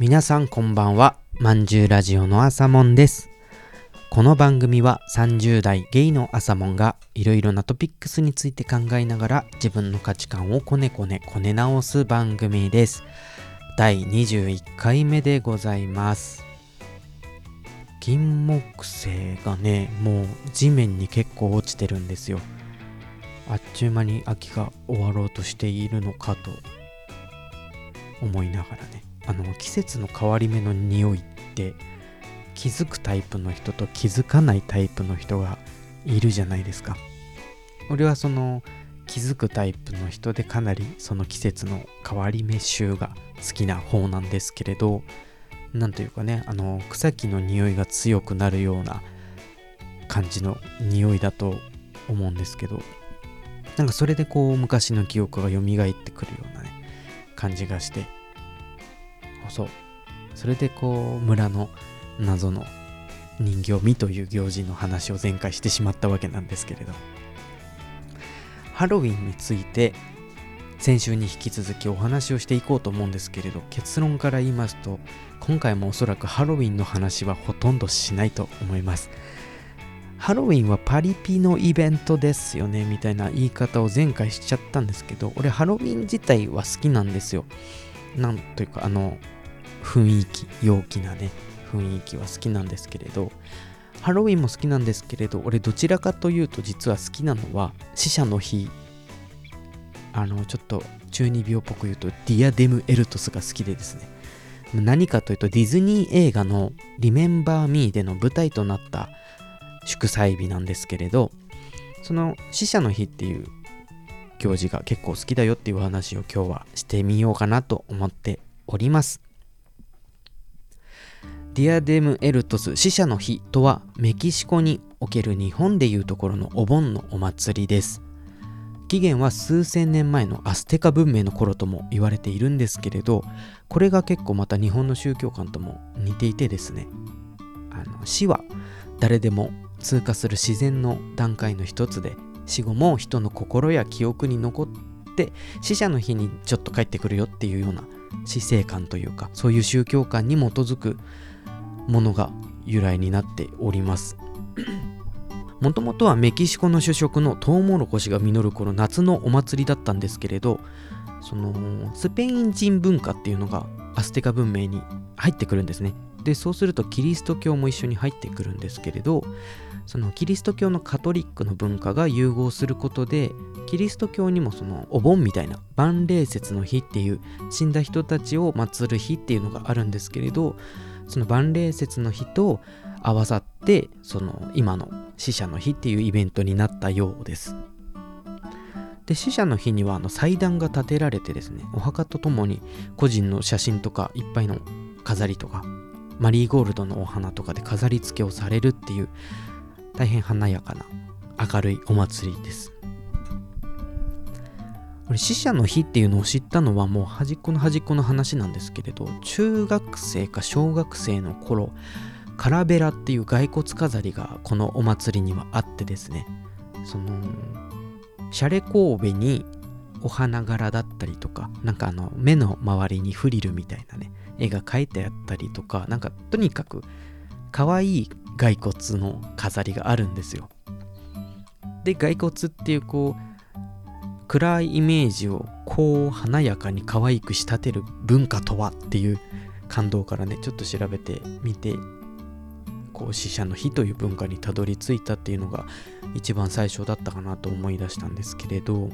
皆さんこんばんは。まんじゅうラジオの朝もんです。この番組は30代ゲイの朝もんがいろいろなトピックスについて考えながら自分の価値観をこねこねこね直す番組です。第21回目でございます。金木犀がねもう地面に結構落ちてるんですよ。あっちゅう間に秋が終わろうとしているのかと思いながらね。あの季節の変わり目の匂いって気づくタイプの人と気づかないタイプの人がいるじゃないですか。俺はその気づくタイプの人でかなりその季節の変わり目臭が好きな方なんですけれどなんというかねあの草木の匂いが強くなるような感じの匂いだと思うんですけどなんかそれでこう昔の記憶が蘇ってくるようなね感じがして。そう。それでこう村の謎の人形見という行事の話を前回してしまったわけなんですけれどハロウィンについて先週に引き続きお話をしていこうと思うんですけれど結論から言いますと今回もおそらくハロウィンの話はほとんどしないと思います。ハロウィンはパリピのイベントですよねみたいな言い方を前回しちゃったんですけど俺ハロウィン自体は好きなんですよ。なんというかあの雰囲気陽気なね雰囲気は好きなんですけれどハロウィンも好きなんですけれど俺どちらかというと実は好きなのは死者の日。あのちょっと中二病っぽく言うとディアデム・エルトスが好きでですね。何かというとディズニー映画のリメンバー・ミーでの舞台となった祝祭日なんですけれどその死者の日っていう行事が結構好きだよっていう話を今日はしてみようかなと思っております。ディアデム・エルトス死者の日とはメキシコにおける日本でいうところのお盆のお祭りです。起源は数千年前のアステカ文明の頃とも言われているんですけれどこれが結構また日本の宗教観とも似ていてですね。あの死は誰でも通過する自然の段階の一つで死後も人の心や記憶に残って死者の日にちょっと帰ってくるよっていうような死生観というかそういう宗教観に基づくものが由来になっております。もともとはメキシコの主食のトウモロコシが実る頃夏のお祭りだったんですけれどそのスペイン人文化っていうのがアステカ文明に入ってくるんですね。でそうするとキリスト教も一緒に入ってくるんですけれどそのキリスト教のカトリックの文化が融合することでキリスト教にもそのお盆みたいな万霊節の日っていう死んだ人たちを祀る日っていうのがあるんですけれどその万霊節の日と合わさってその今の死者の日っていうイベントになったようです。で死者の日にはあの祭壇が建てられてですねお墓とともに個人の写真とかいっぱいの飾りとかマリーゴールドのお花とかで飾り付けをされるっていう大変華やかな明るいお祭りです。これ死者の日っていうのを知ったのはもう端っこの端っこの話なんですけれど中学生か小学生の頃カラベラっていう骸骨飾りがこのお祭りにはあってですね。そのシャレ神戸にお花柄だったりとかなんかあの目の周りにフリルみたいなね絵が描いてあったりとかなんかとにかく可愛い骸骨の飾りがあるんですよ。で骸骨っていうこう暗いイメージをこう華やかに可愛く仕立てる文化とはっていう感動からねちょっと調べてみてこう死者の日という文化にたどり着いたっていうのが一番最初だったかなと思い出したんですけれど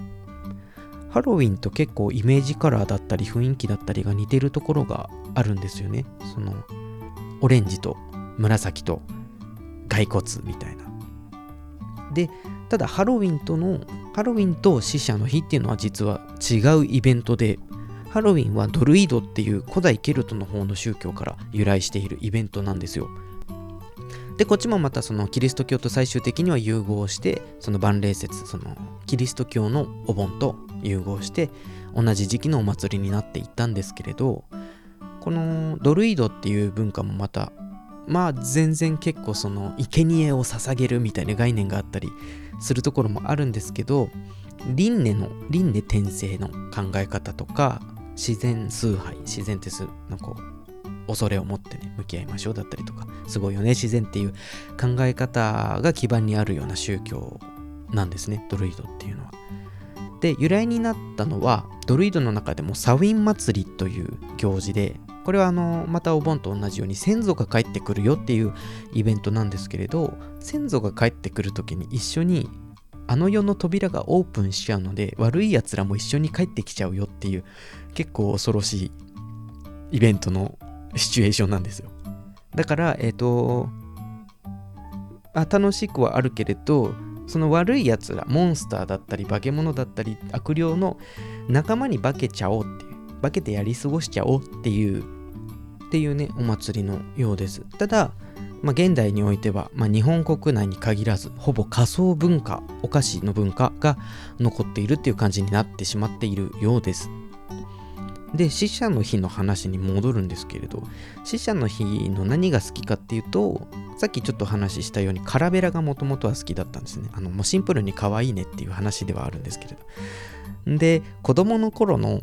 ハロウィンと結構イメージカラーだったり雰囲気だったりが似てるところがあるんですよね。そのオレンジと紫と骸骨みたいな。でただハロウィンとのハロウィンと死者の日っていうのは実は違うイベントでハロウィンはドルイドっていう古代ケルトの方の宗教から由来しているイベントなんですよ。でこっちもまたそのキリスト教と最終的には融合してその万霊節そのキリスト教のお盆と融合して同じ時期のお祭りになっていったんですけれどこのドルイドっていう文化もまたまあ全然結構その生贄を捧げるみたいな概念があったりするところもあるんですけど輪廻の輪廻転生の考え方とか自然崇拝自然ってすのこう恐れを持ってね向き合いましょうだったりとかすごいよね自然っていう考え方が基盤にあるような宗教なんですねドルイドっていうのは。で由来になったのはドルイドの中でもサウィン祭りという行事でこれはあのまたお盆と同じように先祖が帰ってくるよっていうイベントなんですけれど先祖が帰ってくる時に一緒にあの世の扉がオープンしちゃうので悪い奴らも一緒に帰ってきちゃうよっていう結構恐ろしいイベントのシチュエーションなんですよ。だからえっ、ー、とあ楽しくはあるけれどその悪い奴らモンスターだったり化け物だったり悪霊の仲間に化けちゃおうっていう化けてやり過ごしちゃおうっていうっていうねお祭りのようです。ただまあ、現代においては、まあ、日本国内に限らずほぼ仮想文化お菓子の文化が残っているっていう感じになってしまっているようです。で死者の日の話に戻るんですけれど死者の日の何が好きかっていうとさっきちょっと話したようにカラベラがもともとは好きだったんですね。あのもうシンプルに可愛いねっていう話ではあるんですけれど。で子供の頃の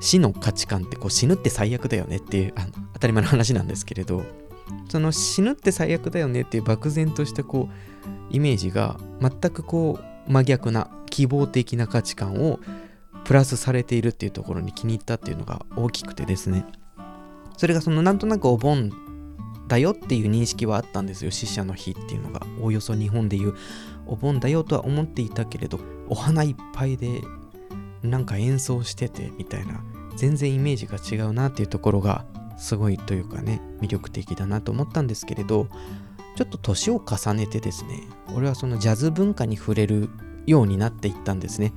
死の価値観ってこう死ぬって最悪だよねっていうあの当たり前の話なんですけれどその死ぬって最悪だよねっていう漠然としたこうイメージが全くこう真逆な希望的な価値観をプラスされているっていうところに気に入ったっていうのが大きくてですね。それがそのなんとなくお盆だよっていう認識はあったんですよ。死者の日っていうのがおおよそ日本でいうお盆だよとは思っていたけれどお花いっぱいでなんか演奏しててみたいな全然イメージが違うなっていうところがすごいというかね魅力的だなと思ったんですけれどちょっと年を重ねてですね俺はそのジャズ文化に触れるようになっていったんですね。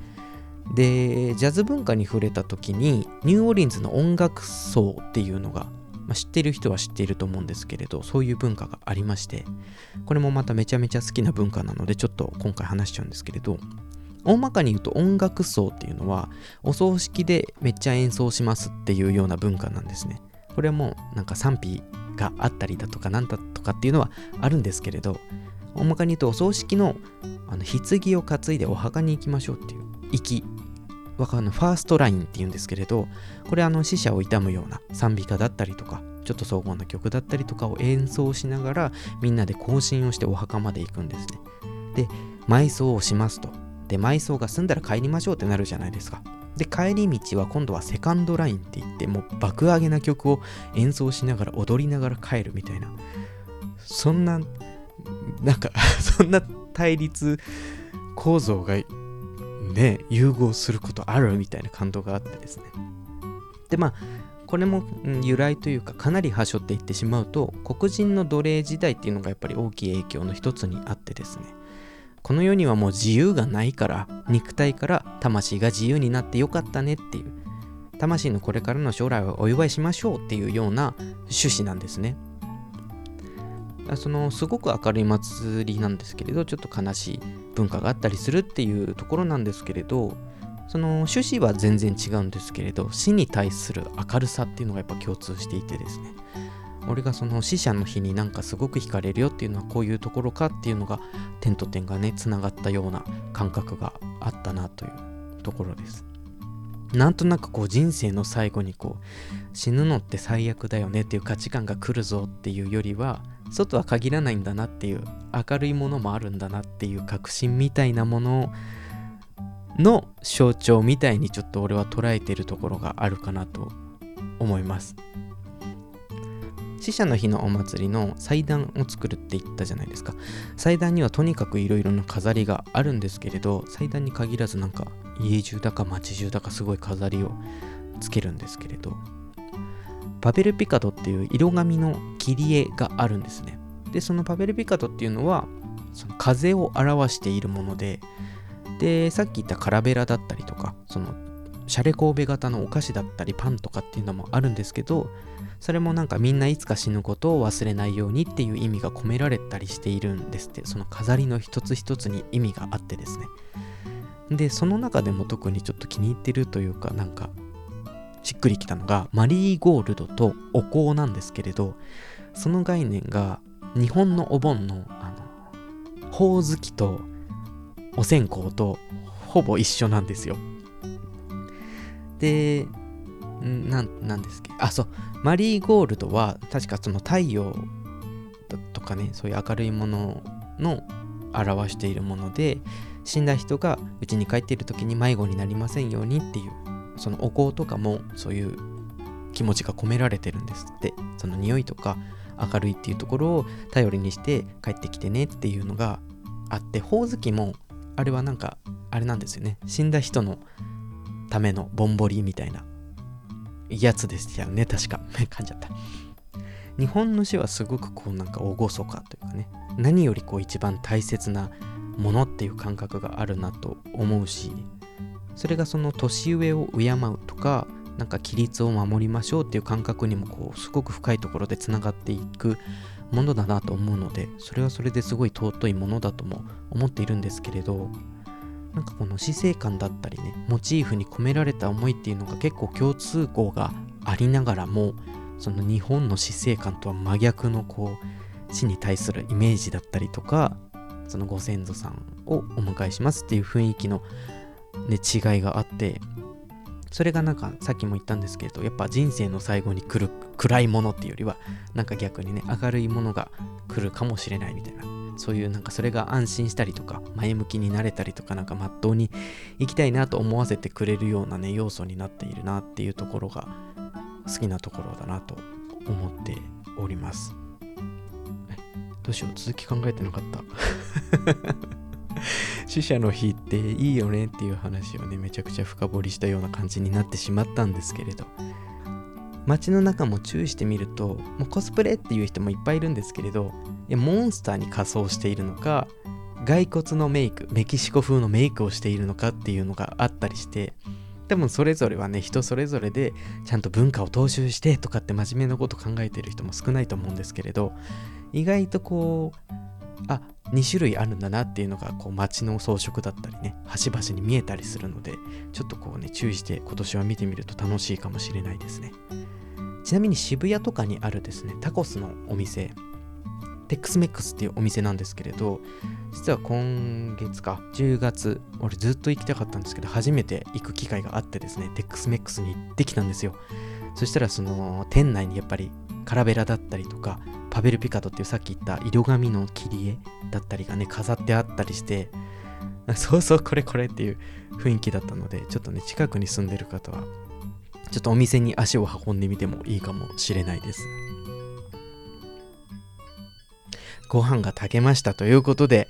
でジャズ文化に触れた時にニューオーリンズの音楽層っていうのが、まあ、知ってる人は知っていると思うんですけれどそういう文化がありましてこれもまためちゃめちゃ好きな文化なのでちょっと今回話しちゃうんですけれど大まかに言うと音楽層っていうのはお葬式でめっちゃ演奏しますっていうような文化なんですね。これはもうなんか賛否があったりだとかなんだとかっていうのはあるんですけれど大まかに言うとお葬式のあの棺を担いでお墓に行きましょうっていう行きわかるの first line っていうんですけれどこれあの死者を悼むような賛美歌だったりとかちょっと荘厳な曲だったりとかを演奏しながらみんなで行進をしてお墓まで行くんですね。で埋葬をしますと。で埋葬が済んだら帰りましょうってなるじゃないですか。で帰り道は今度は second line って言ってもう爆上げな曲を演奏しながら踊りながら帰るみたいな。そんななんか そんな対立構造がね融合することあるみたいな感動があってですね。でまあこれも、由来というかかなり端折っていってしまうと黒人の奴隷時代っていうのがやっぱり大きい影響の一つにあってですね。この世にはもう自由がないから肉体から魂が自由になってよかったねっていう。魂のこれからの将来をお祝いしましょうっていうような趣旨なんですね。そのすごく明るい祭りなんですけれどちょっと悲しい文化があったりするっていうところなんですけれどその趣旨は全然違うんですけれど死に対する明るさっていうのがやっぱ共通していてですね。俺がその死者の日になんかすごく惹かれるよっていうのはこういうところかっていうのが点と点がねつながったような感覚があったなというところです。なんとなくこう人生の最後にこう死ぬのって最悪だよねっていう価値観が来るぞっていうよりは外は限らないんだなっていう明るいものもあるんだなっていう確信みたいなものの象徴みたいにちょっと俺は捉えてるところがあるかなと思います。死者の日のお祭りの祭壇を作るって言ったじゃないですか。祭壇にはとにかくいろいろな飾りがあるんですけれど祭壇に限らずなんか家中だか町中だかすごい飾りをつけるんですけれどパベルピカドっていう色紙の切り絵があるんですね。でそのパベルピカドっていうのはその風を表しているものででさっき言ったカラベラだったりとかそのシャレ神戸型のお菓子だったりパンとかっていうのもあるんですけどそれもなんかみんないつか死ぬことを忘れないようにっていう意味が込められたりしているんですって。その飾りの一つ一つに意味があってですね。でその中でも特にちょっと気に入ってるというかなんかしっくりきたのがマリーゴールドとお香なんですけれどその概念が日本のお盆のあのほおずきとお線香とほぼ一緒なんですよ。でんなんなんですっけあそう。マリーゴールドは確かその太陽とかねそういう明るいものの表しているもので死んだ人が家に帰っている時に迷子になりませんようにっていうそのお香とかもそういう気持ちが込められてるんですって。その匂いとか明るいっていうところを頼りにして帰ってきてねっていうのがあってほおずきもあれはなんかあれなんですよね。死んだ人のためのぼんぼりみたいな。やつでしたよね確か。噛んじゃった。日本の詩はすごくこうなんか厳かというかね。何よりこう一番大切なものっていう感覚があるなと思うしそれがその年上を敬うとかなんか規律を守りましょうっていう感覚にもこうすごく深いところでつながっていくものだなと思うのでそれはそれですごい尊いものだとも思っているんですけれどなんかこの死生観だったりねモチーフに込められた思いっていうのが結構共通項がありながらもその日本の死生観とは真逆のこう死に対するイメージだったりとかそのご先祖さんをお迎えしますっていう雰囲気の、ね、違いがあってそれがなんかさっきも言ったんですけれどやっぱ人生の最後に来る暗いものっていうよりはなんか逆にね明るいものが来るかもしれないみたいなそういうなんかそれが安心したりとか前向きになれたりとかなんかまっとうに生きたいなと思わせてくれるようなね要素になっているなっていうところが好きなところだなと思っております。どうしよう続き考えてなかった。死者の日っていいよねっていう話をねめちゃくちゃ深掘りしたような感じになってしまったんですけれど。街の中も注意してみるともうコスプレっていう人もいっぱいいるんですけれどモンスターに仮装しているのか骸骨のメイクメキシコ風のメイクをしているのかっていうのがあったりして多分それぞれはね人それぞれでちゃんと文化を踏襲してとかって真面目なこと考えてる人も少ないと思うんですけれど意外とこうあ2種類あるんだなっていうのがこう街の装飾だったりね端々に見えたりするのでちょっとこうね注意して今年は見てみると楽しいかもしれないですね。ちなみに渋谷とかにあるですねタコスのお店 Tex-Mex っていうお店なんですけれど実は今月か10月俺ずっと行きたかったんですけど初めて行く機会があってですね Tex-Mex に行ってきたんですよ。そしたらその店内にやっぱり calavera だったりとか papel picado っていうさっき言った色紙の切り絵だったりがね飾ってあったりして そうそうこれこれっていう雰囲気だったのでちょっとね近くに住んでる方はちょっとお店に足を運んでみてもいいかもしれないです。ご飯が炊けましたということで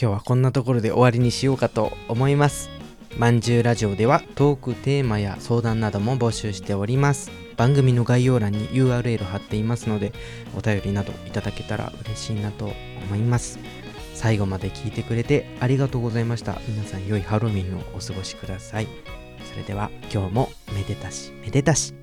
今日はこんなところで終わりにしようかと思います。まんじゅうラジオではトークテーマや相談なども募集しております。番組の概要欄に URL 貼っていますのでお便りなどいただけたら嬉しいなと思います。最後まで聞いてくれてありがとうございました。皆さん良いハロウィンをお過ごしください。それでは今日もめでたしめでたし。